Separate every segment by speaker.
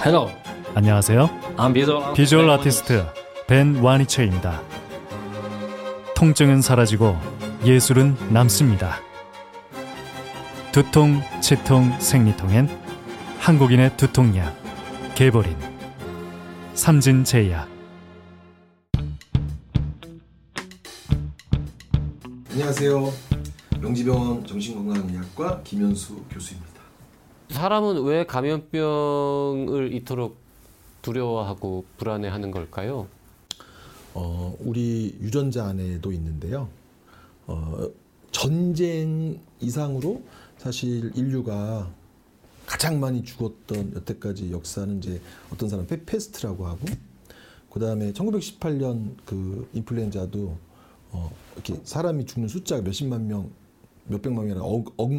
Speaker 1: Hello.
Speaker 2: 안녕하세요.
Speaker 1: I'm visual,
Speaker 2: 비주얼 아티스트 벤 와니처입니다. 통증은 사라지고 예술은 남습니다. 두통, 치통, 생리통엔 한국인의 두통약 개보린 삼진제약
Speaker 3: 안녕하세요. 명지병원 정신건강의학과 김현수 교수입니다.
Speaker 4: 사람은 왜 감염병을 이토록 두려워하고 불안해하는 걸까요?
Speaker 3: 어, 우리 유전자 안에도 있는데요. 어, 전쟁 이상으로 사실 인류가 가장 많이 죽었던 여태까지 역사는 이제 어떤 사람 페 페스트라고 하고 그 다음에 1918년 그 인플루엔자도 어, 이렇게 사람이 죽는 숫자가 몇십만 명, 몇백만 명이나 억, 억,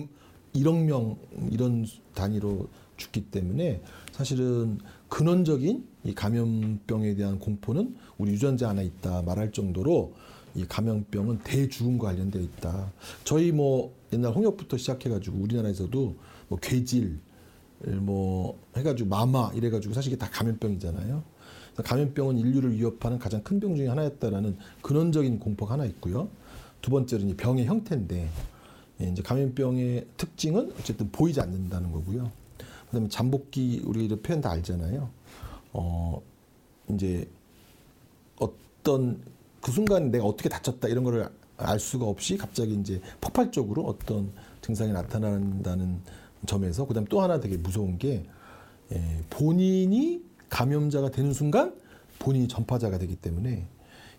Speaker 3: 1억 명 이런 단위로 죽기 때문에 사실은 근원적인 이 감염병에 대한 공포는 우리 유전자 안에 있다 말할 정도로 이 감염병은 대죽음과 관련되어 있다. 저희 뭐 옛날 홍역부터 시작해가지고 우리나라에서도 뭐 괴질 뭐 해가지고 마마 이래가지고 사실 이게 다 감염병이잖아요. 감염병은 인류를 위협하는 가장 큰 병 중에 하나였다라는 근원적인 공포가 하나 있고요. 두 번째는 이 병의 형태인데 예, 이제 감염병의 특징은 어쨌든 보이지 않는다는 거고요. 그다음에 잠복기 우리 이 표현 다 알잖아요. 어 이제 어떤 그 순간 내가 어떻게 다쳤다 이런 거를 알 수가 없이 갑자기 이제 폭발적으로 어떤 증상이 나타난다는 점에서 그다음 또 하나 되게 무서운 게 예, 본인이 감염자가 되는 순간 본인이 전파자가 되기 때문에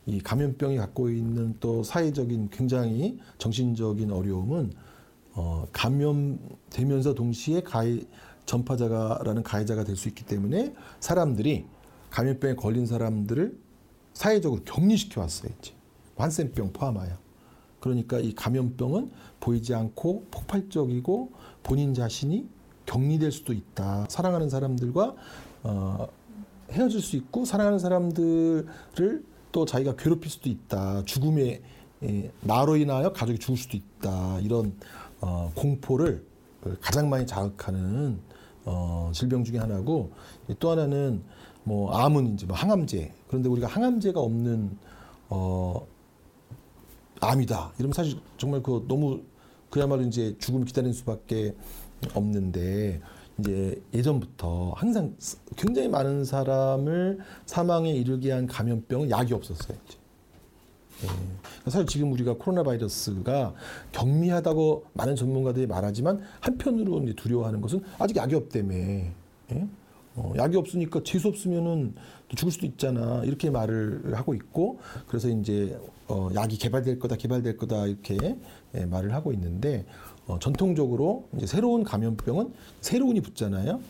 Speaker 3: 이 감염병이 갖고 있는 또 사회적인 굉장히 정신적인 어려움은 어, 감염되면서 동시에 가해 전파자가라는 가해자가 될 수 있기 때문에 사람들이 감염병에 걸린 사람들을 사회적으로 격리시켜 왔어요. 이제 환센병 포함하여. 그러니까 이 감염병은 보이지 않고 폭발적이고 본인 자신이 격리될 수도 있다. 사랑하는 사람들과 어, 헤어질 수 있고 사랑하는 사람들을 또 자기가 괴롭힐 수도 있다. 죽음에 예, 나로 인하여 가족이 죽을 수도 있다. 이런 어, 공포를 가장 많이 자극하는 어, 질병 중에 하나고 또 하나는 뭐 암은 이제 뭐 항암제. 그런데 우리가 항암제가 없는 어, 암이다. 이러면 사실 정말 그 너무 그야말로 이제 죽음을 기다리는 수밖에 없는데 이제 예전부터 항상 굉장히 많은 사람을 사망에 이르게 한 감염병은 약이 없었어요. 예. 사실 지금 우리가 코로나 바이러스가 경미하다고 많은 전문가들이 말하지만 한편으로 이제 두려워하는 것은 아직 약이 없다며. 예? 어, 약이 없으니까 재수 없으면은 또 죽을 수도 있잖아 이렇게 말을 하고 있고 그래서 이제 어, 약이 개발될 거다 개발될 거다 이렇게 예, 말을 하고 있는데 어, 전통적으로 이제 새로운 감염병은 새로운이 붙잖아요.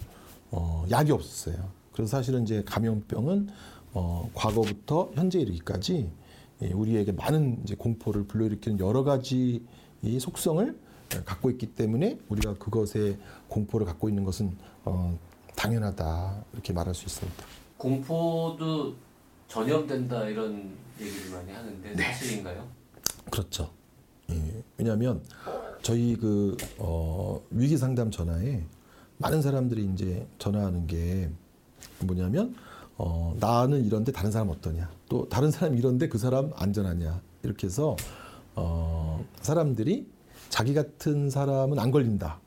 Speaker 3: 어, 약이 없었어요. 그래서 사실은 이제 감염병은 어, 과거부터 현재 이르기까지 예, 우리에게 많은 이제 공포를 불러일으키는 여러 가지 이 속성을 갖고 있기 때문에 우리가 그것에 공포를 갖고 있는 것은 어, 당연하다 이렇게 말할 수 있습니다.
Speaker 4: 공포도 전염된다 이런 얘기를 많이 하는데
Speaker 3: 네.
Speaker 4: 사실인가요?
Speaker 3: 그렇죠. 예, 왜냐하면 저희 그 어, 위기 상담 전화에 많은 사람들이 이제 전화하는 게 뭐냐면 어, 나는 이런데 다른 사람 어떠냐, 또 다른 사람 이런데 그 사람 안전하냐 이렇게 해서 어, 사람들이 자기 같은 사람은 안 걸린다.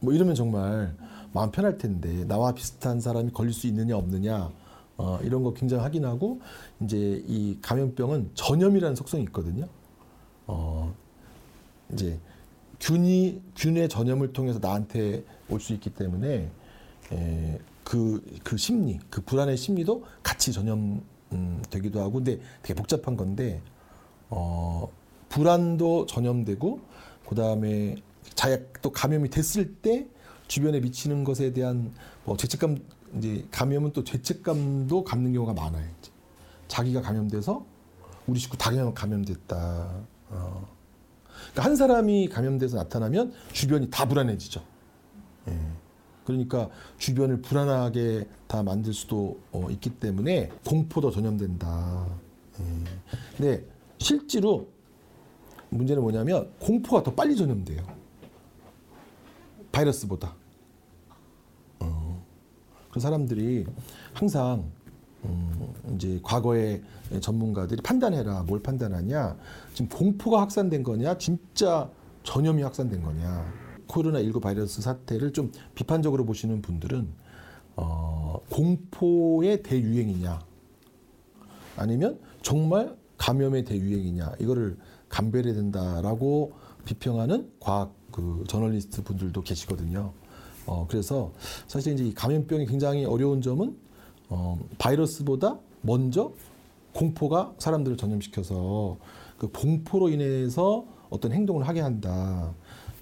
Speaker 3: 뭐 이러면 정말 마음 편할 텐데 나와 비슷한 사람이 걸릴 수 있느냐 없느냐 어, 이런 거 굉장히 확인하고 이제 이 감염병은 전염이라는 속성이 있거든요. 어, 이제 균이 균의 전염을 통해서 나한테 올 수 있기 때문에 에, 그, 그 심리, 그 불안의 심리도 같이 전염 음, 되기도 하고, 근데 되게 복잡한 건데 어, 불안도 전염되고, 그 다음에 자기가 또 감염이 됐을 때 주변에 미치는 것에 대한 뭐 죄책감, 이제 감염은 또 죄책감도 갖는 경우가 많아요. 이제. 자기가 감염돼서 우리 식구 다 감염됐다. 어. 그러니까 한 사람이 감염돼서 나타나면 주변이 다 불안해지죠. 예. 그러니까 주변을 불안하게 다 만들 수도 어, 있기 때문에 공포도 전염된다. 예. 근데 실제로 문제는 뭐냐면 공포가 더 빨리 전염돼요. 바이러스보다. 어. 그 사람들이 항상 음, 이제 과거에 전문가들이 판단해라 뭘 판단하냐. 지금 공포가 확산된 거냐 진짜 전염이 확산된 거냐. 코로나19 바이러스 사태를 좀 비판적으로 보시는 분들은 어, 공포의 대유행이냐. 아니면 정말 감염의 대유행이냐. 이거를 감별해야 된다라고 비평하는 과학 그 저널리스트 분들도 계시거든요. 어, 그래서 사실 이제 이 감염병이 굉장히 어려운 점은 어, 바이러스보다 먼저 공포가 사람들을 전염시켜서 그 공포로 인해서 어떤 행동을 하게 한다.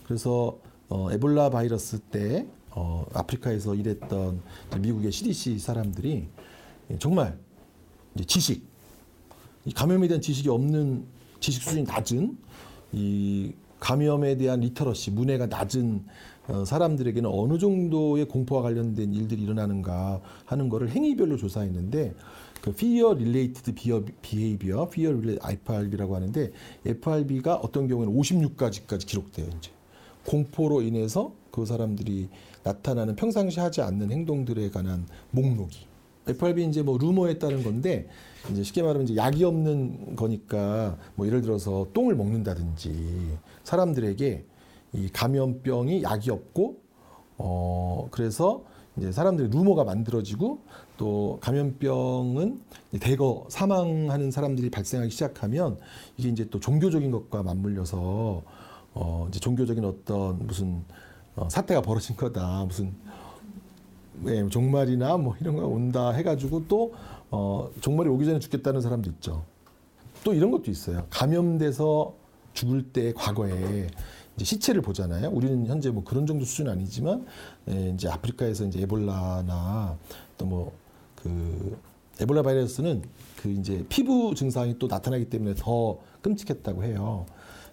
Speaker 3: 그래서 어, 에볼라 바이러스 때 어, 아프리카에서 일했던 미국의 CDC 사람들이 정말 지식, 이 감염에 대한 지식이 없는 지식 수준이 낮은 이 감염에 대한 리터러시 문해가 낮은 어, 사람들에게는 어느 정도의 공포와 관련된 일들이 일어나는가 하는 거를 행위별로 조사했는데 그 fear related behavior, fear related FRB라고 하는데 FRB가 어떤 경우에는 56가지까지 기록돼요. 이제 공포로 인해서 그 사람들이 나타나는 평상시 하지 않는 행동들에 관한 목록이 FRB 이제 뭐 루머에 따른 건데 이제 쉽게 말하면 이제 약이 없는 거니까 뭐 예를 들어서 똥을 먹는다든지 사람들에게 이 감염병이 약이 없고 어 그래서 이제 사람들의 루머가 만들어지고 또 감염병은 대거 사망하는 사람들이 발생하기 시작하면 이게 이제 또 종교적인 것과 맞물려서 어 이제 종교적인 어떤 무슨 어 사태가 벌어진 거다. 무슨 네, 종말이나 뭐 이런 거 온다 해가지고 또 어, 종말이 오기 전에 죽겠다는 사람도 있죠. 또 이런 것도 있어요. 감염돼서 죽을 때 과거에 이제 시체를 보잖아요. 우리는 현재 뭐 그런 정도 수준 아니지만 예, 이제 아프리카에서 이제 에볼라나 또 뭐 그 에볼라 바이러스는 그 이제 피부 증상이 또 나타나기 때문에 더 끔찍했다고 해요.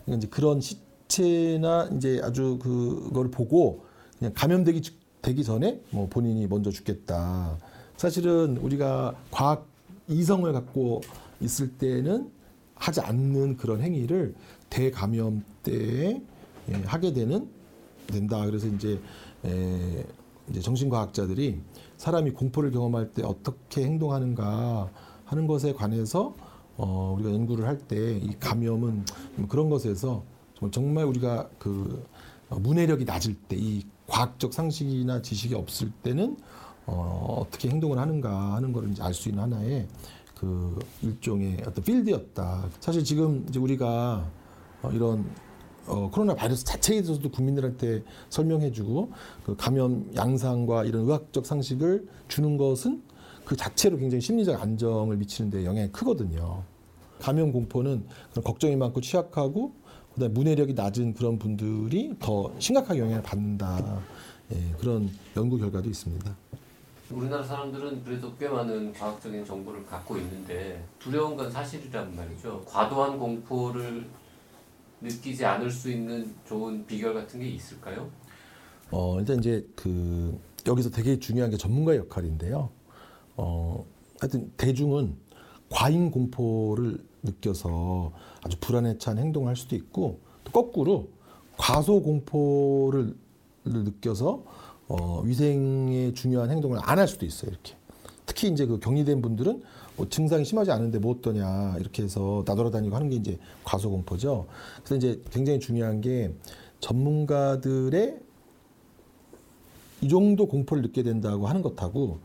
Speaker 3: 그러니까 이제 그런 시체나 이제 아주 그걸 보고 그냥 감염되기 되기 전에 뭐 본인이 먼저 죽겠다. 사실은 우리가 과학 이성을 갖고 있을 때는 하지 않는 그런 행위를 대감염 때에 예, 하게 되는 된다. 그래서 이제 에, 이제 정신과학자들이 사람이 공포를 경험할 때 어떻게 행동하는가 하는 것에 관해서 어, 우리가 연구를 할 때 이 감염은 그런 것에서 정말 우리가 그 문해력이 낮을 때 이 과학적 상식이나 지식이 없을 때는 어, 어떻게 행동을 하는가 하는 거를 이제 알 수 있는 하나의 그 일종의 어떤 필드였다. 사실 지금 이제 우리가 어, 이런 어, 코로나 바이러스 자체에 대해서도 국민들한테 설명해주고 그 감염 양상과 이런 의학적 상식을 주는 것은 그 자체로 굉장히 심리적 안정을 미치는 데 영향이 크거든요. 감염 공포는 그런 걱정이 많고 취약하고 그다음에 문해력이 낮은 그런 분들이 더 심각하게 영향을 받는다. 예, 그런 연구 결과도 있습니다.
Speaker 4: 우리나라 사람들은 그래도 꽤 많은 과학적인 정보를 갖고 있는데 두려운 건 사실이란 말이죠. 과도한 공포를 느끼지 않을 수 있는 좋은 비결 같은 게 있을까요?
Speaker 3: 어, 일단 이제 그 여기서 되게 중요한 게 전문가의 역할인데요. 어, 하여튼 대중은 과잉 공포를 느껴서 아주 불안에 찬 행동을 할 수도 있고 또 거꾸로 과소 공포를 느껴서 어, 위생에 중요한 행동을 안 할 수도 있어요. 이렇게 특히 이제 그 격리된 분들은 뭐 증상이 심하지 않은데 뭐 어떠냐 이렇게 해서 나돌아다니고 하는 게 이제 과소 공포죠. 그래서 이제 굉장히 중요한 게 전문가들의 이 정도 공포를 느끼게 된다고 하는 것하고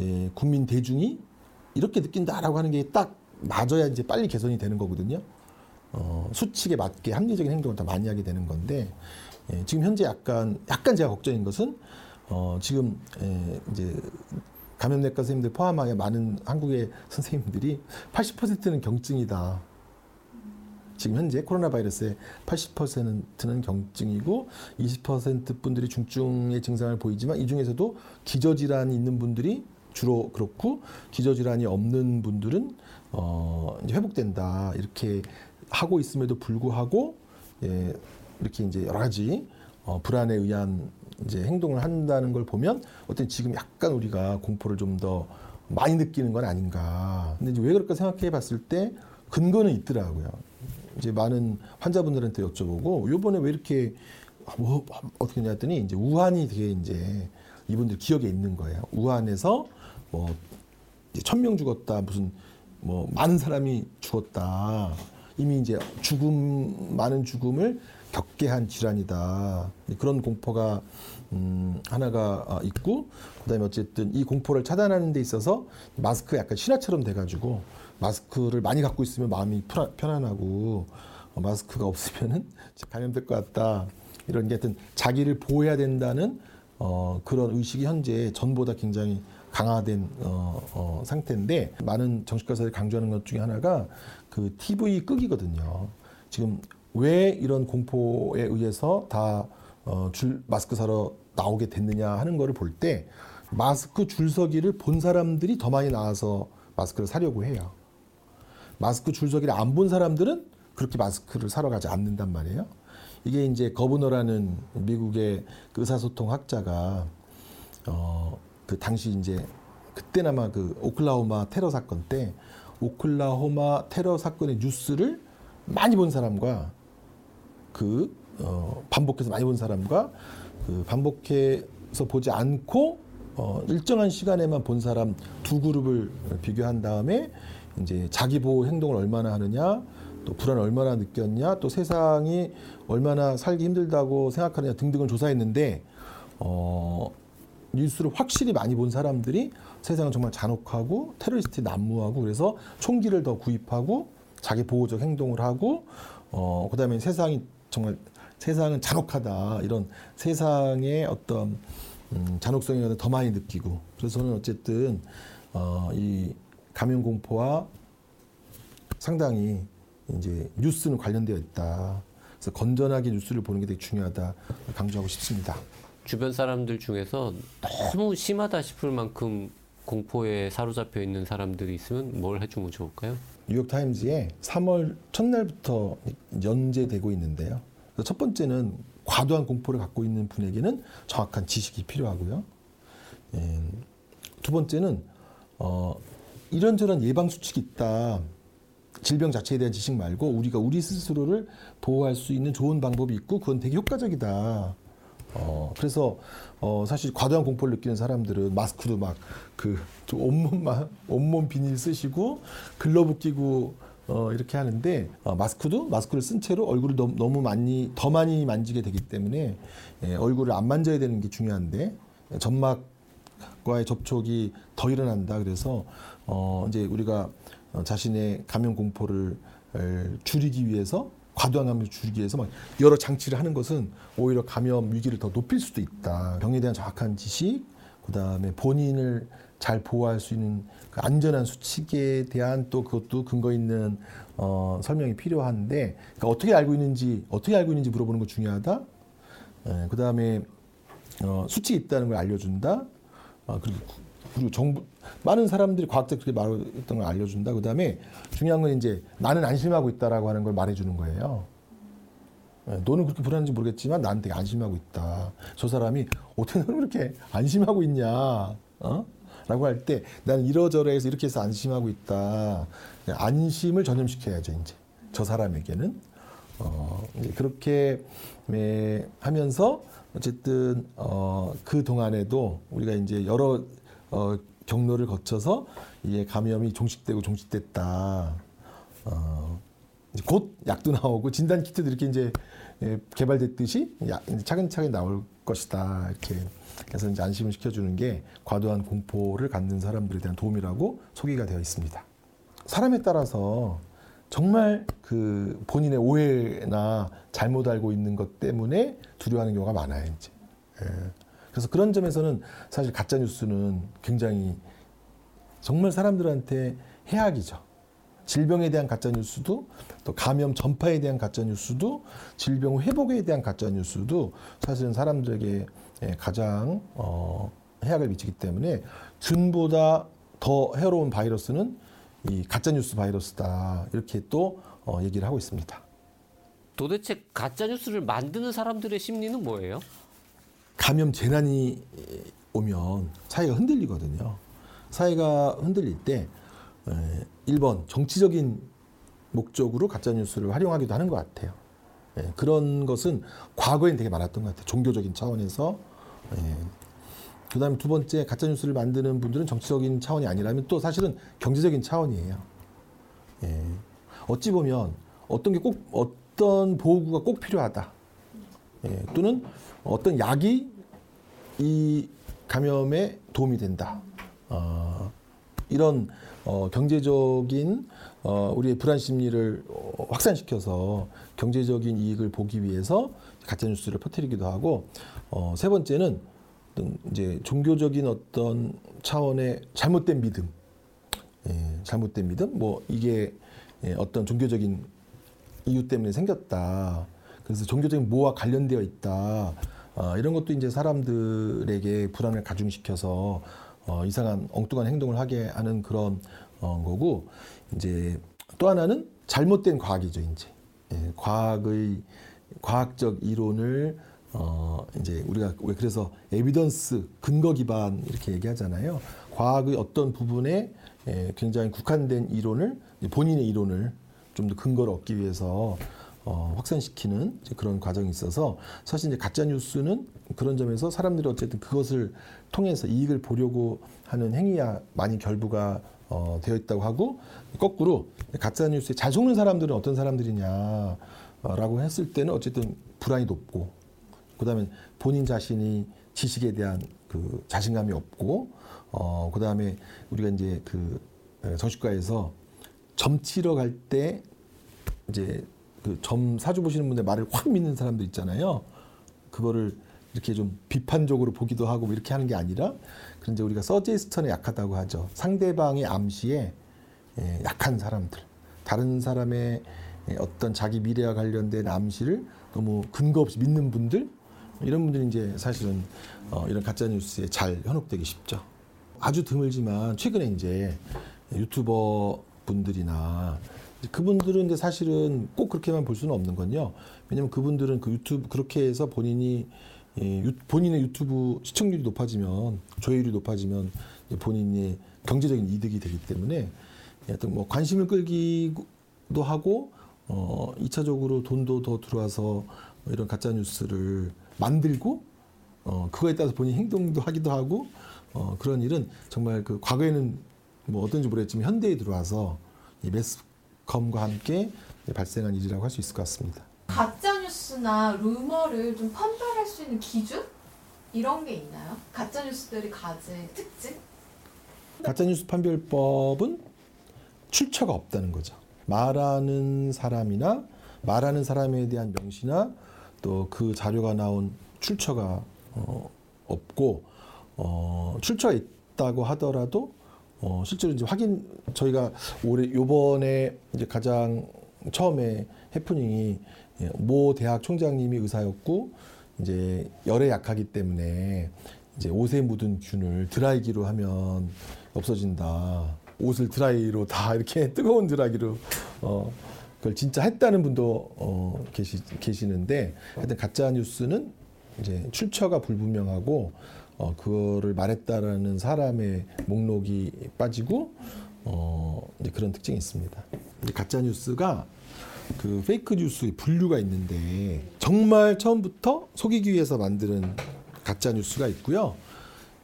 Speaker 3: 예, 국민 대중이 이렇게 느낀다라고 하는 게 딱 맞아야 이제 빨리 개선이 되는 거거든요. 어, 수칙에 맞게 합리적인 행동을 더 많이 하게 되는 건데 예, 지금 현재 약간 약간 제가 걱정인 것은 어, 지금 예, 이제 감염내과 선생님들 포함하여 많은 한국의 선생님들이 80%는 경증이다. 지금 현재 코로나 바이러스의 80%는 경증이고 20% 분들이 중증의 증상을 보이지만 이 중에서도 기저질환이 있는 분들이 주로 그렇고 기저질환이 없는 분들은 어 이제 회복된다 이렇게 하고 있음에도 불구하고 예 이렇게 이제 여러 가지 어 불안에 의한 이제 행동을 한다는 걸 보면 어떤 지금 약간 우리가 공포를 좀 더 많이 느끼는 건 아닌가. 근데 이제 왜 그럴까 생각해 봤을 때 근거는 있더라고요. 이제 많은 환자분들한테 여쭤보고 요번에 왜 이렇게 뭐 어떻게 했냐 했더니 이제 우한이 되게 이제 이분들 기억에 있는 거예요. 우한에서 뭐 천명 죽었다 무슨 뭐 많은 사람이 죽었다. 이미 이제 죽음 많은 죽음을 겪게 한 질환이다. 그런 공포가 음, 하나가 아, 있고 그다음에 어쨌든 이 공포를 차단하는 데 있어서 마스크 약간 신화처럼 돼가지고 마스크를 많이 갖고 있으면 마음이 편안하고 어, 마스크가 없으면은 감염될 것 같다. 이런 게 하여튼 자기를 보호해야 된다는 어, 그런 의식이 현재 전보다 굉장히 강화된 어, 어, 상태인데 많은 정신과사들이 강조하는 것 중에 하나가 그 TV 끄기거든요. 지금 왜 이런 공포에 의해서 다 어, 줄 마스크 사러 나오게 됐느냐 하는 거를 볼 때 마스크 줄 서기를 본 사람들이 더 많이 나와서 마스크를 사려고 해요. 마스크 줄 서기를 안 본 사람들은 그렇게 마스크를 사러 가지 않는단 말이에요. 이게 이제 거브너라는 미국의 그 의사소통 학자가 어, 그 당시 이제 그때나마 그 오클라호마 테러 사건 때 오클라호마 테러 사건의 뉴스를 많이 본 사람과 그 어, 반복해서 많이 본 사람과 그 반복해서 보지 않고 어, 일정한 시간에만 본 사람 두 그룹을 비교한 다음에 이제 자기 보호 행동을 얼마나 하느냐 또 불안 얼마나 느꼈냐 또 세상이 얼마나 살기 힘들다고 생각하느냐 등등을 조사했는데 어, 뉴스를 확실히 많이 본 사람들이 세상은 정말 잔혹하고 테러리스트 난무하고 그래서 총기를 더 구입하고 자기 보호적 행동을 하고 어 그다음에 세상이 정말 세상은 잔혹하다 이런 세상의 어떤 음, 잔혹성을 더 많이 느끼고 그래서 저는 어쨌든 어 이 감염 공포와 상당히 이제 뉴스는 관련되어 있다. 그래서 건전하게 뉴스를 보는 게 되게 중요하다 강조하고 싶습니다.
Speaker 4: 주변 사람들 중에서 너무 심하다 싶을 만큼 공포에 사로잡혀 있는 사람들이 있으면 뭘 해주면 좋을까요?
Speaker 3: 뉴욕 타임즈에 3월 첫날부터 연재되고 있는데요. 첫 번째는 과도한 공포를 갖고 있는 분에게는 정확한 지식이 필요하고요. 예, 두 번째는 어, 이런저런 예방 수칙이 있다. 질병 자체에 대한 지식 말고 우리가 우리 스스로를 보호할 수 있는 좋은 방법이 있고 그건 되게 효과적이다. 어, 그래서 어, 사실 과도한 공포를 느끼는 사람들은 마스크도 막 그 온몸만 온몸 비닐 쓰시고 글러브 끼고 어, 이렇게 하는데 어, 마스크도 마스크를 쓴 채로 얼굴을 너무, 너무 많이 더 많이 만지게 되기 때문에 예, 얼굴을 안 만져야 되는 게 중요한데 점막과의 접촉이 더 일어난다. 그래서 어, 이제 우리가 어, 자신의 감염 공포를 줄이기 위해서 과도한 감염을 줄이기 위해서 막 여러 장치를 하는 것은 오히려 감염 위기를 더 높일 수도 있다. 병에 대한 정확한 지식, 그 다음에 본인을 잘 보호할 수 있는 그 안전한 수칙에 대한 또 그것도 근거 있는 어, 설명이 필요한데 그러니까 어떻게 알고 있는지 어떻게 알고 있는지 물어보는 거 중요하다. 예, 그 다음에 어, 수칙이 있다는 걸 알려준다. 어, 그리고 그리고 정부 많은 사람들이 과학자 그렇게 말했던 걸 알려준다. 그 다음에 중요한 건 이제 나는 안심하고 있다라고 하는 걸 말해주는 거예요. 예, 너는 그렇게 불안한지 모르겠지만 나는 되게 안심하고 있다. 저 사람이 어떻게 너는 그렇게 안심하고 있냐? 어? 라고 할때 나는 이러저러해서 이렇게 해서 안심하고 있다. 안심을 전염시켜야죠, 이제. 저 사람에게는. 어, 그렇게 네, 하면서 어쨌든 어, 그 동안에도 우리가 이제 여러 어, 경로를 거쳐서 이게 감염이 종식되고 종식됐다. 어, 곧 약도 나오고 진단 키트도 이렇게 이제 예, 개발됐듯이 약, 차근차근 나올 것이다. 이렇게 그래서 이제 안심을 시켜주는 게 과도한 공포를 갖는 사람들에 대한 도움이라고 소개가 되어 있습니다. 사람에 따라서 정말 그 본인의 오해나 잘못 알고 있는 것 때문에 두려워하는 경우가 많아요, 이제. 예. 그래서 그런 점에서는 사실 가짜 뉴스는 굉장히 정말 사람들한테 해악이죠. 질병에 대한 가짜 뉴스도 또 감염 전파에 대한 가짜 뉴스도 질병 회복에 대한 가짜 뉴스도 사실은 사람들에게 예, 가장 어, 해악을 미치기 때문에 균보다 더 해로운 바이러스는 이 가짜 뉴스 바이러스다 이렇게 또 어, 얘기를 하고 있습니다.
Speaker 4: 도대체 가짜 뉴스를 만드는 사람들의 심리는 뭐예요?
Speaker 3: 감염 재난이 오면 사회가 흔들리거든요. 사회가 흔들릴 때 1번 정치적인 목적으로 가짜 뉴스를 활용하기도 하는 것 같아요. 그런 것은 과거엔 되게 많았던 것 같아요. 종교적인 차원에서 그다음에 두 번째 가짜 뉴스를 만드는 분들은 정치적인 차원이 아니라면 또 사실은 경제적인 차원이에요. 예. 어찌 보면 어떤 게 꼭 어떤 보호구가 꼭 필요하다. 예. 또는 어떤 약이 이 감염에 도움이 된다. 어, 이런 어, 경제적인 어, 우리의 불안 심리를 어, 확산시켜서 경제적인 이익을 보기 위해서 가짜 뉴스를 퍼뜨리기도 하고 어, 세 번째는 어떤 이제 종교적인 어떤 차원의 잘못된 믿음, 예, 잘못된 믿음, 뭐 이게 예, 어떤 종교적인 이유 때문에 생겼다. 그래서 종교적인 뭐와 관련되어 있다. 어, 이런 것도 이제 사람들에게 불안을 가중시켜서 어, 이상한 엉뚱한 행동을 하게 하는 그런 어, 거고 이제 또 하나는 잘못된 과학이죠. 이제 예, 과학의 과학적 이론을 어 이제 우리가 왜 그래서 에비던스 근거 기반 이렇게 얘기하잖아요. 과학의 어떤 부분에 예, 굉장히 국한된 이론을 본인의 이론을 좀 더 근거를 얻기 위해서 어, 확산시키는 이제 그런 과정이 있어서 사실 이제 가짜 뉴스는 그런 점에서 사람들이 어쨌든 그것을 통해서 이익을 보려고 하는 행위야 많이 결부가 어, 되어 있다고 하고 거꾸로 가짜 뉴스에 잘 속는 사람들은 어떤 사람들이냐라고 했을 때는 어쨌든 불안이 높고 그다음에 본인 자신이 지식에 대한 그 자신감이 없고 어 그다음에 우리가 이제 그 정신과에서 점 치러 갈 때 이제 그 점 사주 보시는 분들 말을 확 믿는 사람들 있잖아요. 그거를 이렇게 좀 비판적으로 보기도 하고 뭐 이렇게 하는 게 아니라 그런 이제 우리가 서제스턴에 약하다고 하죠. 상대방의 암시에 예, 약한 사람들, 다른 사람의 예, 어떤 자기 미래와 관련된 암시를 너무 근거 없이 믿는 분들 이런 분들이 이제 사실은 어, 이런 가짜 뉴스에 잘 현혹되기 쉽죠. 아주 드물지만 최근에 이제 유튜버 분들이나 그분들은 근데 사실은 꼭 그렇게만 볼 수는 없는 건요. 왜냐면 그분들은 그 유튜브 그렇게 해서 본인이 예, 유, 본인의 유튜브 시청률이 높아지면 조회율이 높아지면 본인의 경제적인 이득이 되기 때문에 어떤 뭐 관심을 끌기도 하고 어, 2차적으로 돈도 더 들어와서 이런 가짜 뉴스를 만들고 어, 그거에 따라서 본인 행동도 하기도 하고 어, 그런 일은 정말 그 과거에는 뭐 어떤지 모르겠지만 현대에 들어와서 이 매스 컴과 함께 발생한 일이라고 할 수 있을 것 같습니다.
Speaker 1: 가짜 뉴스나 루머를 좀 판별할 수 있는 기준 이런 게 있나요? 가짜 뉴스들이 가진 특징?
Speaker 3: 가짜 뉴스 판별법은 출처가 없다는 거죠. 말하는 사람이나 말하는 사람에 대한 명시나 또 그 자료가 나온 출처가 어, 없고 어, 출처가 있다고 하더라도 어, 실제로 이제 확인 저희가 올해 요번에 이제 가장 처음에 해프닝이 예, 모 대학 총장님이 의사였고 이제 열에 약하기 때문에 이제 옷에 묻은 균을 드라이기로 하면 없어진다. 옷을 드라이로 다 이렇게 뜨거운 드라이기로 어 그걸 진짜 했다는 분도 어 계시 계시는데 하여튼 가짜 뉴스는 이제 출처가 불분명하고 어 그거를 말했다라는 사람의 목록이 빠지고 어 이제 그런 특징이 있습니다. 가짜 뉴스가 그 페이크 뉴스의 분류가 있는데 정말 처음부터 속이기 위해서 만드는 가짜 뉴스가 있고요.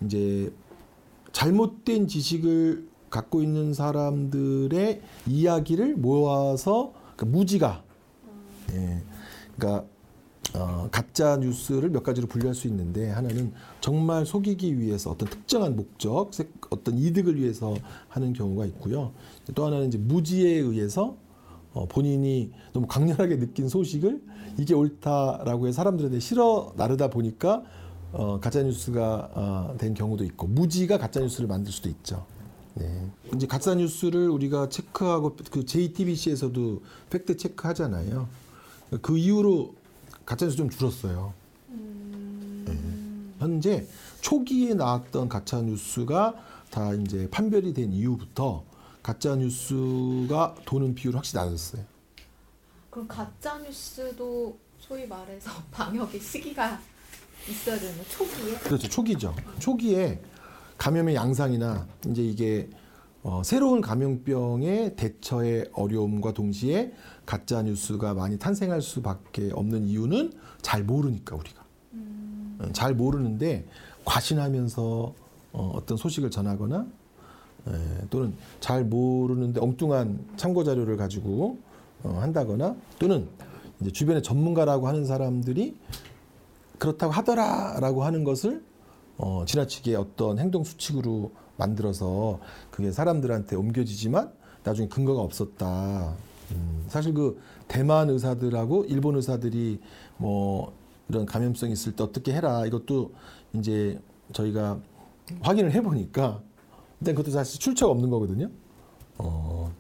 Speaker 3: 이제 잘못된 지식을 갖고 있는 사람들의 이야기를 모아서 그 무지가 예. 그러니까 어, 가짜 뉴스를 몇 가지로 분류할 수 있는데 하나는 정말 속이기 위해서 어떤 특정한 목적, 어떤 이득을 위해서 하는 경우가 있고요. 또 하나는 이제 무지에 의해서 어, 본인이 너무 강렬하게 느낀 소식을 이게 옳다라고 해서 사람들한테 실어 나르다 보니까 어, 가짜 뉴스가 어, 된 경우도 있고 무지가 가짜 뉴스를 만들 수도 있죠. 네. 이제 가짜 뉴스를 우리가 체크하고 그 JTBC에서도 팩트 체크 하잖아요. 그 이후로 가짜 뉴스 좀 줄었어요. 네. 현재 초기에 나왔던 가짜 뉴스가 다 이제 판별이 된 이후부터 가짜 뉴스가 도는 비율이 확실히 낮았어요.
Speaker 1: 그럼 가짜 뉴스도 소위 말해서 방역의 시기가 있어야 되는 초기에?
Speaker 3: 그렇죠. 초기죠. 초기에 감염의 양상이나 이제 이게 어, 새로운 감염병의 대처의 어려움과 동시에 가짜 뉴스가 많이 탄생할 수밖에 없는 이유는 잘 모르니까 우리가 음. 잘 모르는데 과신하면서 어, 어떤 소식을 전하거나 에, 또는 잘 모르는데 엉뚱한 참고 자료를 가지고 어, 한다거나 또는 이제 주변에 전문가라고 하는 사람들이 그렇다고 하더라라고 하는 것을 어, 지나치게 어떤 행동 수칙으로 만들어서 그게 사람들한테 옮겨지지만 나중에 근거가 없었다. 음, 사실 그 대만 의사들하고 일본 의사들이 뭐 이런 감염성 있을 때 어떻게 해라 이것도 이제 저희가 확인을 해보니까 일단 그것도 사실 출처가 없는 거거든요. 어,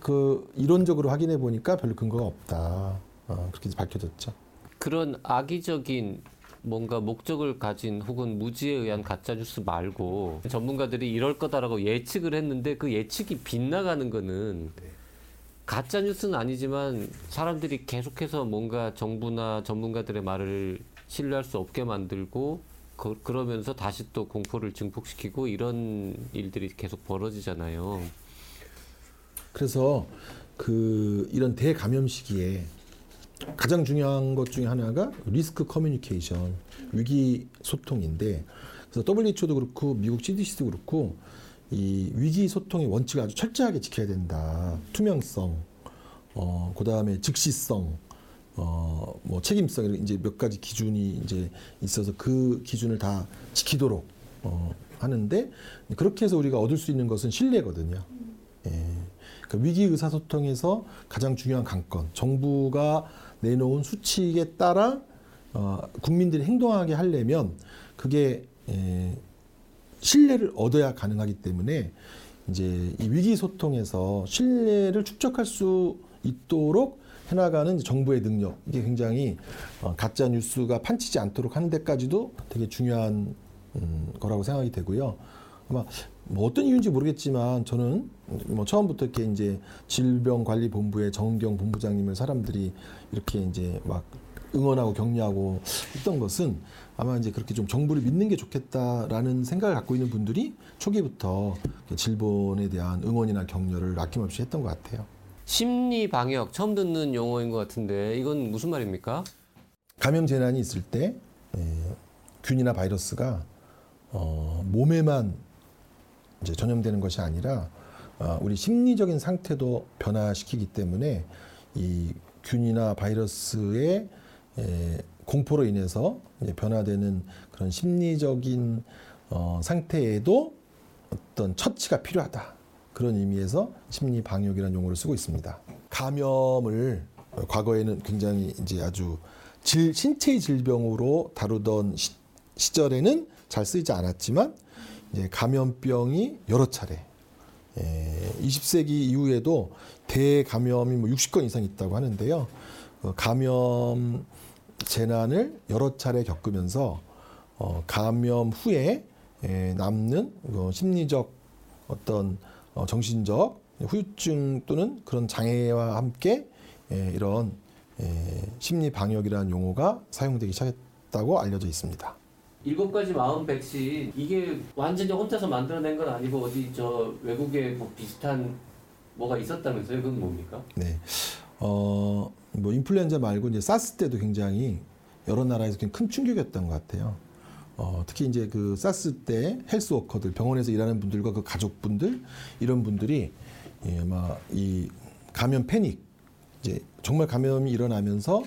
Speaker 3: 그 이론적으로 확인해 보니까 별로 근거가 없다. 어, 그렇게 밝혀졌죠.
Speaker 4: 그런 악의적인 뭔가 목적을 가진 혹은 무지에 의한 가짜 뉴스 말고 전문가들이 이럴 거다라고 예측을 했는데 그 예측이 빗나가는 거는 가짜 뉴스는 아니지만 사람들이 계속해서 뭔가 정부나 전문가들의 말을 신뢰할 수 없게 만들고 그, 그러면서 다시 또 공포를 증폭시키고 이런 일들이 계속 벌어지잖아요.
Speaker 3: 그래서 그 이런 대감염 시기에 가장 중요한 것 중에 하나가 리스크 커뮤니케이션 위기 소통인데 그래서 WHO도 그렇고 미국 CDC도 그렇고 이 위기 소통의 원칙을 아주 철저하게 지켜야 된다. 투명성, 어 그 다음에 즉시성, 어 뭐 책임성 이런 이제 몇 가지 기준이 이제 있어서 그 기준을 다 지키도록 어 하는데 그렇게 해서 우리가 얻을 수 있는 것은 신뢰거든요. 예. 그러니까 위기 의사소통에서 가장 중요한 관건, 정부가 내놓은 수칙에 따라 어, 국민들이 행동하게 하려면 그게 에, 신뢰를 얻어야 가능하기 때문에 이제 이 위기 소통에서 신뢰를 축적할 수 있도록 해나가는 정부의 능력 이게 굉장히 어, 가짜 뉴스가 판치지 않도록 하는 데까지도 되게 중요한 음, 거라고 생각이 되고요. 아마 뭐 어떤 이유인지 모르겠지만 저는 뭐 처음부터 이렇게 이제 질병관리본부의 정은경 본부장님을 사람들이 이렇게 이제 막 응원하고 격려하고 했던 것은 아마 이제 그렇게 좀 정부를 믿는 게 좋겠다라는 생각을 갖고 있는 분들이 초기부터 질본에 대한 응원이나 격려를 아낌없이 했던 것 같아요.
Speaker 4: 심리 방역 처음 듣는 용어인 것 같은데 이건 무슨 말입니까?
Speaker 3: 감염 재난이 있을 때 에, 균이나 바이러스가 어, 몸에만 이제 전염되는 것이 아니라 어, 우리 심리적인 상태도 변화시키기 때문에 이 균이나 바이러스의 에, 공포로 인해서 변화되는 그런 심리적인 어, 상태에도 어떤 처치가 필요하다. 그런 의미에서 심리 방역이라는 용어를 쓰고 있습니다. 감염을 과거에는 굉장히 이제 아주 질, 신체의 질병으로 다루던 시, 시절에는 잘 쓰이지 않았지만 이제 감염병이 여러 차례 에, 20세기 이후에도 대감염이 뭐 60건 이상 있다고 하는데요. 어, 감염 재난을 여러 차례 겪으면서 어, 감염 후에 에, 남는 어, 심리적 어떤 어, 정신적 후유증 또는 그런 장애와 함께 에, 이런 에, 심리 방역이라는 용어가 사용되기 시작했다고 알려져 있습니다.
Speaker 4: 일곱 가지 마음 백신 이게 완전히 혼자서 만들어낸 건 아니고 어디 저 외국에 뭐 비슷한 뭐가 있었다면서요? 그건 뭡니까?
Speaker 3: 네. 어, 뭐 인플루엔자 말고 이제 사스 때도 굉장히 여러 나라에서 큰 충격이었던 것 같아요. 어, 특히 이제 그 사스 때 헬스 워커들, 병원에서 일하는 분들과 그 가족분들, 이런 분들이 예, 막이 감염 패닉, 이제 정말 감염이 일어나면서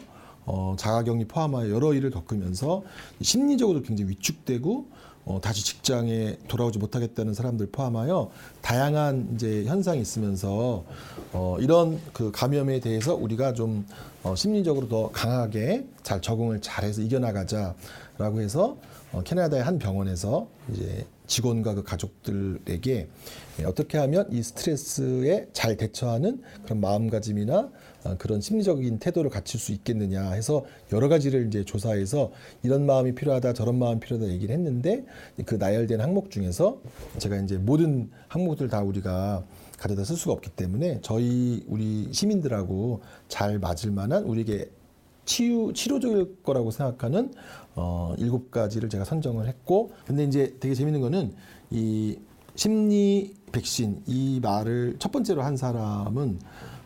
Speaker 3: 어, 자가격리 포함하여 여러 일을 겪으면서 심리적으로 굉장히 위축되고 어, 다시 직장에 돌아오지 못하겠다는 사람들 포함하여 다양한 이제 현상이 있으면서 어, 이런 그 감염에 대해서 우리가 좀 어, 심리적으로 더 강하게 잘 적응을 잘해서 이겨나가자라고 해서 어, 캐나다의 한 병원에서 이제 직원과 그 가족들에게 예, 어떻게 하면 이 스트레스에 잘 대처하는 그런 마음가짐이나 어, 그런 심리적인 태도를 갖출 수 있겠느냐 해서 여러 가지를 이제 조사해서 이런 마음이 필요하다 저런 마음이 필요하다 얘기를 했는데 그 나열된 항목 중에서 제가 이제 모든 항목들 다 우리가 가져다 쓸 수가 없기 때문에 저희 우리 시민들하고 잘 맞을 만한 우리에게 치유 치료적일 거라고 생각하는 어 일곱 가지를 제가 선정을 했고 근데 이제 되게 재밌는 거는 이 심리 백신 이 말을 첫 번째로 한 사람은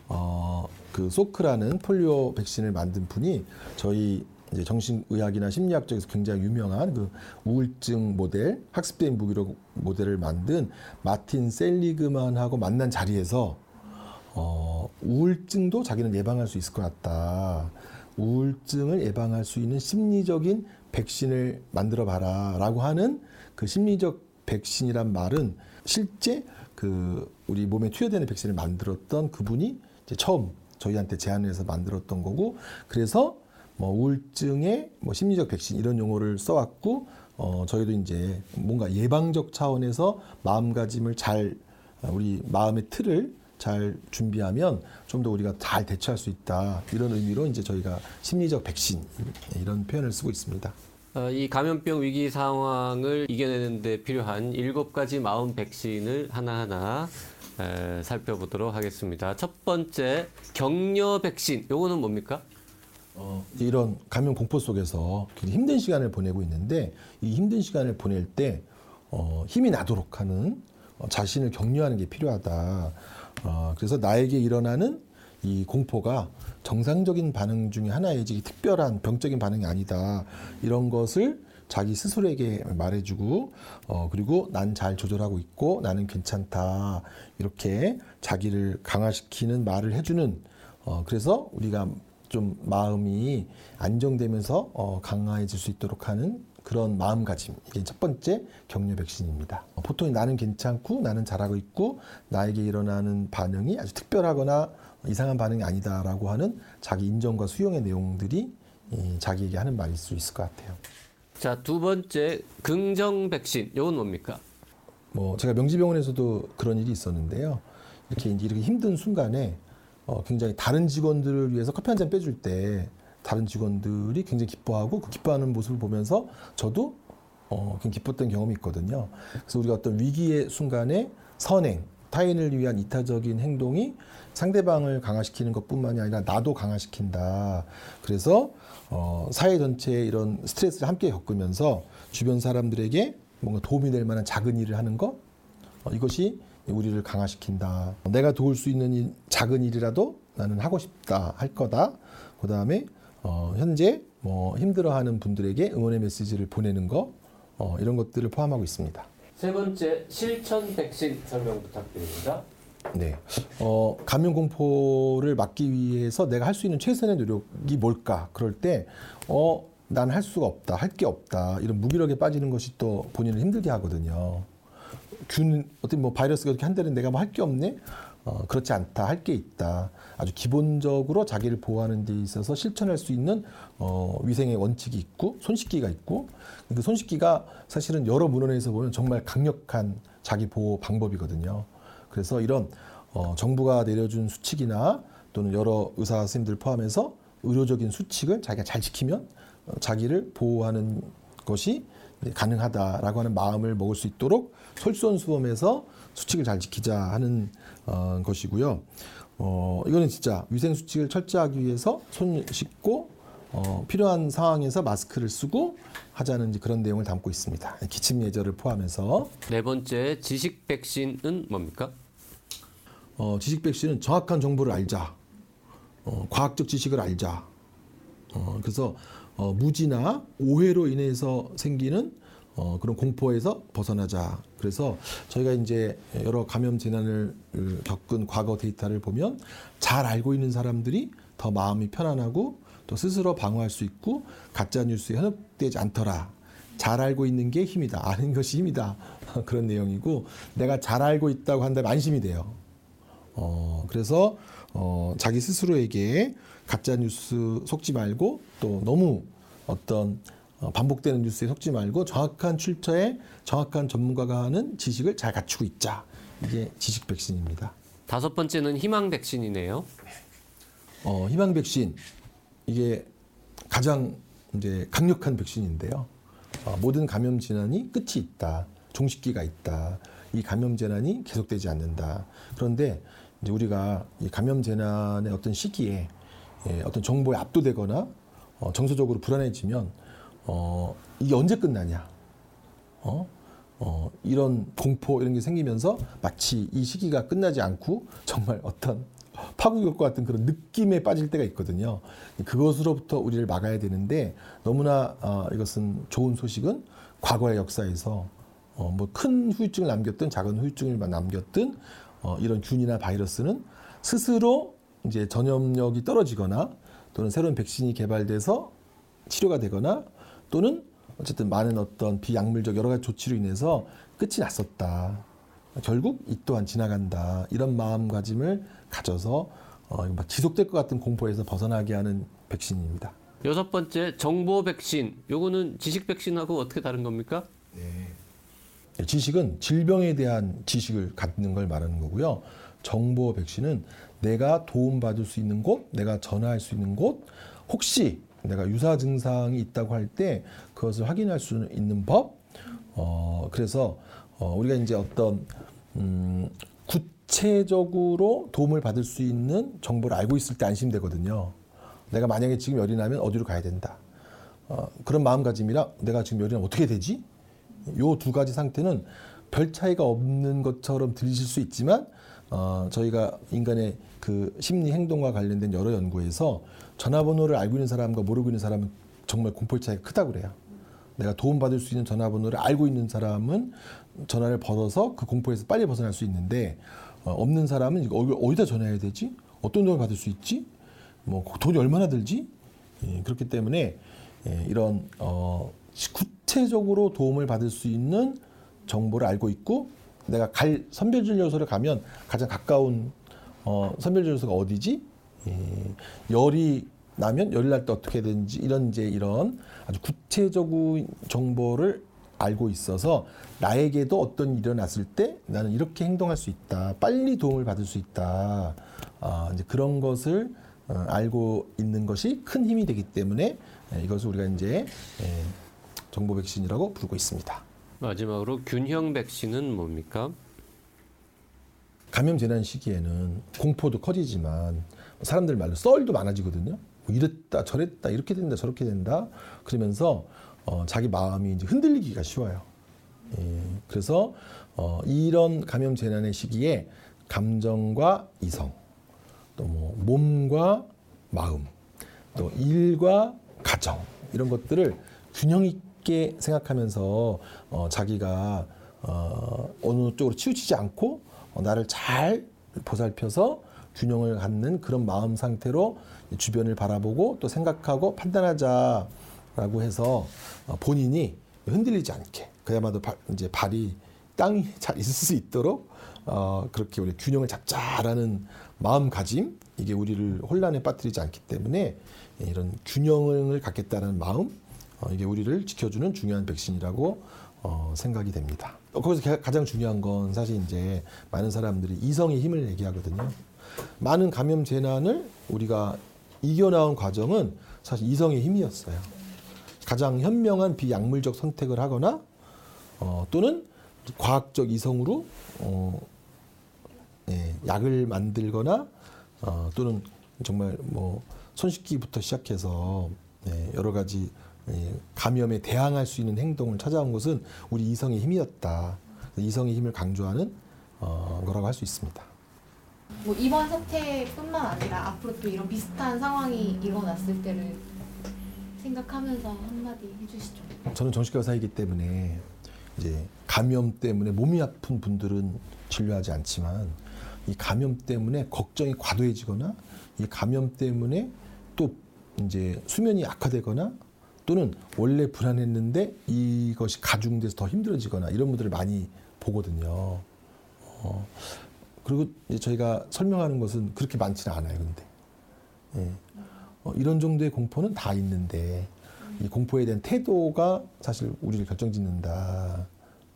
Speaker 3: 어 그 소크라는 폴리오 백신을 만든 분이 저희 이제 정신의학이나 심리학 쪽에서 굉장히 유명한 그 우울증 모델, 학습된 무기력 모델을 만든 마틴 셀리그만하고 만난 자리에서 어, 우울증도 자기는 예방할 수 있을 것 같다. 우울증을 예방할 수 있는 심리적인 백신을 만들어 봐라라고 하는 그 심리적 백신이란 말은 실제 그 우리 몸에 투여되는 백신을 만들었던 그분이 이제 처음 저희한테 제안을 해서 만들었던 거고 그래서 뭐 우울증의 뭐 심리적 백신 이런 용어를 써왔고 어 저희도 이제 뭔가 예방적 차원에서 마음가짐을 잘 우리 마음의 틀을 잘 준비하면 좀 더 우리가 잘 대처할 수 있다 이런 의미로 이제 저희가 심리적 백신 이런 표현을 쓰고 있습니다.
Speaker 4: 어, 이 감염병 위기 상황을 이겨내는 데 필요한 일곱 가지 마음 백신을 하나하나 에, 살펴보도록 하겠습니다. 첫 번째 격려 백신. 요거는 뭡니까?
Speaker 3: 어, 이런 감염 공포 속에서 힘든 시간을 보내고 있는데 이 힘든 시간을 보낼 때 어, 힘이 나도록 하는 어, 자신을 격려하는 게 필요하다. 어, 그래서 나에게 일어나는 이 공포가 정상적인 반응 중에 하나이지 특별한 병적인 반응이 아니다. 이런 것을 자기 스스로에게 말해주고 어 그리고 난 잘 조절하고 있고 나는 괜찮다 이렇게 자기를 강화시키는 말을 해주는 어 그래서 우리가 좀 마음이 안정되면서 어 강화해질 수 있도록 하는 그런 마음가짐 이게 첫 번째 격려 백신입니다. 어, 보통 나는 괜찮고 나는 잘하고 있고 나에게 일어나는 반응이 아주 특별하거나 이상한 반응이 아니다라고 하는 자기 인정과 수용의 내용들이 자기에게 하는 말일 수 있을 것 같아요.
Speaker 4: 자, 두 번째 긍정 백신. 이건 뭡니까?
Speaker 3: 뭐 제가 명지병원에서도 그런 일이 있었는데요. 이렇게 이제 이렇게 힘든 순간에 어 굉장히 다른 직원들을 위해서 커피 한 잔 빼줄 때 다른 직원들이 굉장히 기뻐하고 그 기뻐하는 모습을 보면서 저도 어 굉장히 기뻤던 경험이 있거든요. 그래서 우리가 어떤 위기의 순간에 선행, 타인을 위한 이타적인 행동이 상대방을 강화시키는 것뿐만이 아니라 나도 강화시킨다. 그래서 어, 사회 전체의 이런 스트레스를 함께 겪으면서 주변 사람들에게 뭔가 도움이 될 만한 작은 일을 하는 것 어, 이것이 우리를 강화시킨다. 내가 도울 수 있는 일, 작은 일이라도 나는 하고 싶다 할 거다. 그 다음에 어, 현재 뭐 힘들어하는 분들에게 응원의 메시지를 보내는 거 어, 이런 것들을 포함하고 있습니다.
Speaker 4: 세 번째 실천 백신 설명 부탁드립니다.
Speaker 3: 네. 어, 감염 공포를 막기 위해서 내가 할 수 있는 최선의 노력이 뭘까? 그럴 때, 어, 난 할 수가 없다. 할 게 없다. 이런 무기력에 빠지는 것이 또 본인을 힘들게 하거든요. 균, 어떤 뭐 바이러스가 이렇게 한다는 내가 뭐 할 게 없네? 어, 그렇지 않다. 할 게 있다. 아주 기본적으로 자기를 보호하는 데 있어서 실천할 수 있는 어, 위생의 원칙이 있고 손 씻기가 있고 그 손 씻기가 사실은 여러 문헌에서 보면 정말 강력한 자기 보호 방법이거든요. 그래서 이런 어, 정부가 내려준 수칙이나 또는 여러 의사 선생님들 포함해서 의료적인 수칙을 자기가 잘 지키면 어, 자기를 보호하는 것이 가능하다라고 하는 마음을 먹을 수 있도록 솔선수범해서 수칙을 잘 지키자 하는 어, 것이고요. 어, 이거는 진짜 위생 수칙을 철저하기 위해서 손 씻고 어, 필요한 상황에서 마스크를 쓰고 하자는 그런 내용을 담고 있습니다. 기침 예절을 포함해서
Speaker 4: 네 번째 지식 백신은 뭡니까?
Speaker 3: 어, 지식 백신은 정확한 정보를 알자. 어, 과학적 지식을 알자. 어, 그래서 어, 무지나 오해로 인해서 생기는 어, 그런 공포에서 벗어나자. 그래서 저희가 이제 여러 감염 재난을 겪은 과거 데이터를 보면 잘 알고 있는 사람들이 더 마음이 편안하고 또 스스로 방어할 수 있고 가짜 뉴스에 현혹되지 않더라. 잘 알고 있는 게 힘이다. 아는 것이 힘이다. 그런 내용이고 내가 잘 알고 있다고 한다면 안심이 돼요. 어, 그래서 어, 자기 스스로에게 가짜 뉴스 속지 말고 또 너무 어떤 어, 반복되는 뉴스에 속지 말고 정확한 출처에 정확한 전문가가 하는 지식을 잘 갖추고 있자. 이게 지식 백신입니다.
Speaker 4: 다섯 번째는 희망 백신이네요.
Speaker 3: 어, 희망 백신 이게 가장 이제 강력한 백신인데요. 어, 모든 감염 질환이 끝이 있다. 종식기가 있다. 이 감염 재난이 계속되지 않는다. 그런데 이제 우리가 이 감염 재난의 어떤 시기에 예, 어떤 정보에 압도되거나 어, 정서적으로 불안해지면 어, 이게 언제 끝나냐? 어? 어, 이런 공포 이런 게 생기면서 마치 이 시기가 끝나지 않고 정말 어떤 파국일 것 같은 그런 느낌에 빠질 때가 있거든요. 그것으로부터 우리를 막아야 되는데 너무나 어, 이것은 좋은 소식은 과거의 역사에서 어, 뭐 큰 후유증을 남겼든 작은 후유증을 남겼든 어, 이런 균이나 바이러스는 스스로 이제 전염력이 떨어지거나 또는 새로운 백신이 개발돼서 치료가 되거나 또는 어쨌든 많은 어떤 비약물적 여러 가지 조치로 인해서 끝이 났었다. 결국 이 또한 지나간다. 이런 마음가짐을 가져서 어, 막 지속될 것 같은 공포에서 벗어나게 하는 백신입니다.
Speaker 4: 여섯 번째 정보 백신. 요거는 지식 백신하고 어떻게 다른 겁니까?
Speaker 3: 네, 지식은 질병에 대한 지식을 갖는 걸 말하는 거고요. 정보 백신은 내가 도움받을 수 있는 곳, 내가 전화할 수 있는 곳, 혹시 내가 유사 증상이 있다고 할 때 그것을 확인할 수 있는 법. 어, 그래서 어, 우리가 이제 어떤 음, 구체적으로 도움을 받을 수 있는 정보를 알고 있을 때 안심되거든요. 내가 만약에 지금 열이 나면 어디로 가야 된다. 어, 그런 마음가짐이라 내가 지금 열이 나면 어떻게 되지? 요 두 가지 상태는 별 차이가 없는 것처럼 들리실 수 있지만 어, 저희가 인간의 그 심리 행동과 관련된 여러 연구에서 전화번호를 알고 있는 사람과 모르고 있는 사람은 정말 공포의 차이가 크다고 그래요. 내가 도움받을 수 있는 전화번호를 알고 있는 사람은 전화를 벌어서 그 공포에서 빨리 벗어날 수 있는데 어, 없는 사람은 어디다 전화해야 되지? 어떤 도움을 받을 수 있지? 뭐 돈이 얼마나 들지? 예, 그렇기 때문에 예, 이런 어, 구체적으로 도움을 받을 수 있는 정보를 알고 있고 내가 갈 선별진료소를 가면 가장 가까운 어, 선별진료소가 어디지? 예, 열이 나면 열이 날 때 어떻게 되는지 이런 이제 이런 아주 구체적인 정보를 알고 있어서 나에게도 어떤 일이 일어났을 때 나는 이렇게 행동할 수 있다. 빨리 도움을 받을 수 있다. 아, 이제 그런 것을 어, 알고 있는 것이 큰 힘이 되기 때문에 예, 이것을 우리가 이제 예, 정보 백신이라고 부르고 있습니다.
Speaker 4: 마지막으로 균형 백신은 뭡니까?
Speaker 3: 감염 재난 시기에는 공포도 커지지만 사람들 말로 썰도 많아지거든요. 뭐 이랬다 저랬다 이렇게 된다 저렇게 된다 그러면서 어, 자기 마음이 이제 흔들리기가 쉬워요. 예, 그래서 어, 이런 감염 재난의 시기에 감정과 이성, 또 뭐 몸과 마음, 또 일과 가정 이런 것들을 균형 있게 생각하면서 어, 자기가 어, 어느 쪽으로 치우치지 않고 어, 나를 잘 보살펴서 균형을 갖는 그런 마음 상태로 주변을 바라보고 또 생각하고 판단하자라고 해서 어, 본인이 흔들리지 않게 그야말로 발, 이제 발이 땅이 잘 있을 수 있도록 어, 그렇게 우리 균형을 잡자라는 마음가짐 이게 우리를 혼란에 빠뜨리지 않기 때문에 이런 균형을 갖겠다는 마음 어, 이게 우리를 지켜주는 중요한 백신이라고 어, 생각이 됩니다. 어, 거기서 가- 가장 중요한 건 사실 이제 많은 사람들이 이성의 힘을 얘기하거든요. 많은 감염 재난을 우리가 이겨나온 과정은 사실 이성의 힘이었어요. 가장 현명한 비약물적 선택을 하거나 어, 또는 과학적 이성으로 어, 예, 약을 만들거나 어, 또는 정말 뭐 손씻기부터 시작해서 예, 여러 가지 예, 감염에 대항할 수 있는 행동을 찾아온 것은 우리 이성의 힘이었다. 이성의 힘을 강조하는 어, 거라고 할 수 있습니다.
Speaker 1: 뭐 이번 사태뿐만 아니라 앞으로 또 이런 비슷한 상황이 일어났을 때를 생각하면서 한마디 해주시죠.
Speaker 3: 저는 정신과 의사이기 때문에 이제 감염 때문에 몸이 아픈 분들은 진료하지 않지만 이 감염 때문에 걱정이 과도해지거나 이 감염 때문에 또 이제 수면이 악화되거나 또는 원래 불안했는데 이것이 가중돼서 더 힘들어지거나 이런 분들을 많이 보거든요. 어, 그리고 저희가 설명하는 것은 그렇게 많지는 않아요, 근데. 예. 어, 이런 정도의 공포는 다 있는데 이 공포에 대한 태도가 사실 우리를 결정 짓는다.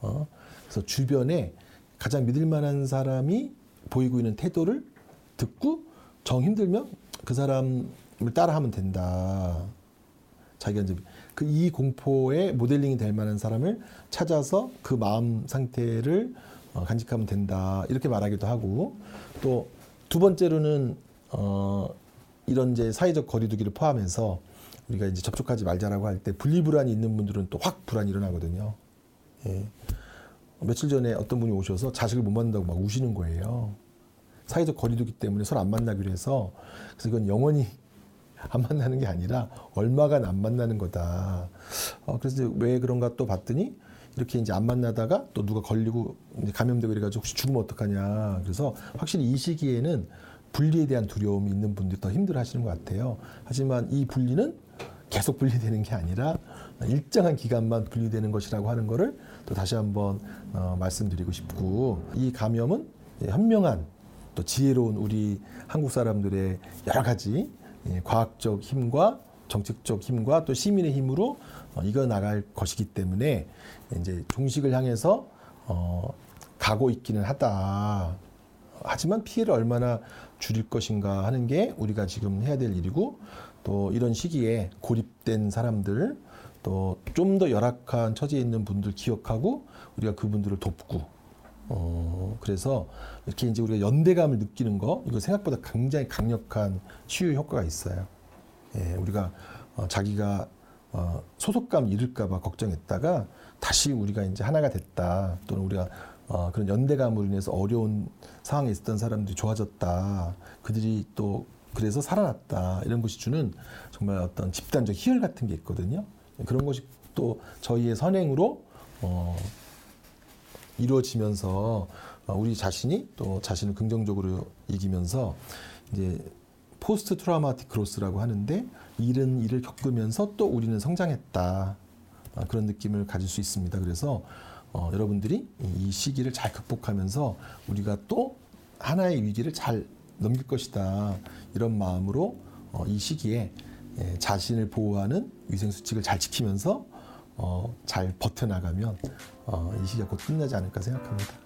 Speaker 3: 어? 그래서 주변에 가장 믿을 만한 사람이 보이고 있는 태도를 듣고 정 힘들면 그 사람을 따라하면 된다. 자기가 이제 그 이 공포에 모델링이 될 만한 사람을 찾아서 그 마음 상태를 어, 간직하면 된다. 이렇게 말하기도 하고 또 두 번째로는 어, 이런 이제 사회적 거리두기를 포함해서 우리가 이제 접촉하지 말자라고 할 때 분리불안이 있는 분들은 또 확 불안이 일어나거든요. 예. 며칠 전에 어떤 분이 오셔서 자식을 못 만난다고 막 우시는 거예요. 사회적 거리두기 때문에 서로 안 만나기로 해서 그래서 이건 영원히 안 만나는 게 아니라 얼마간 안 만나는 거다. 어, 그래서 왜 그런가 또 봤더니 이렇게 이제 안 만나다가 또 누가 걸리고 감염되고 이래가지고 혹시 죽으면 어떡하냐. 그래서 확실히 이 시기에는 분리에 대한 두려움이 있는 분들이 더 힘들어 하시는 것 같아요. 하지만 이 분리는 계속 분리되는 게 아니라 일정한 기간만 분리되는 것이라고 하는 거를 또 다시 한번 어, 말씀드리고 싶고 이 감염은 현명한 또 지혜로운 우리 한국 사람들의 여러 가지 예, 과학적 힘과 정책적 힘과 또 시민의 힘으로 어, 이겨 나갈 것이기 때문에 이제 종식을 향해서 어, 가고 있기는 하다. 하지만 피해를 얼마나 줄일 것인가 하는 게 우리가 지금 해야 될 일이고 또 이런 시기에 고립된 사람들 또 좀 더 열악한 처지에 있는 분들 기억하고 우리가 그분들을 돕고 어 그래서 이렇게 이제 우리가 연대감을 느끼는 거 이거 생각보다 굉장히 강력한 치유 효과가 있어요. 예, 우리가 어, 자기가 어, 소속감 잃을까봐 걱정했다가 다시 우리가 이제 하나가 됐다. 또는 우리가 어, 그런 연대감으로 인해서 어려운 상황에 있었던 사람들이 좋아졌다. 그들이 또 그래서 살아났다. 이런 것이 주는 정말 어떤 집단적 희열 같은 게 있거든요. 그런 것이 또 저희의 선행으로 어, 이루어지면서 어, 우리 자신이 또 자신을 긍정적으로 이기면서 이제 post traumatic growth라고 하는데 이런 일을 겪으면서 또 우리는 성장했다 아, 그런 느낌을 가질 수 있습니다. 그래서 어, 여러분들이 이 시기를 잘 극복하면서 우리가 또 하나의 위기를 잘 넘길 것이다 이런 마음으로 어, 이 시기에 예, 자신을 보호하는 위생 수칙을 잘 지키면서 어, 잘 버텨나가면 어, 이 시기가 곧 끝나지 않을까 생각합니다.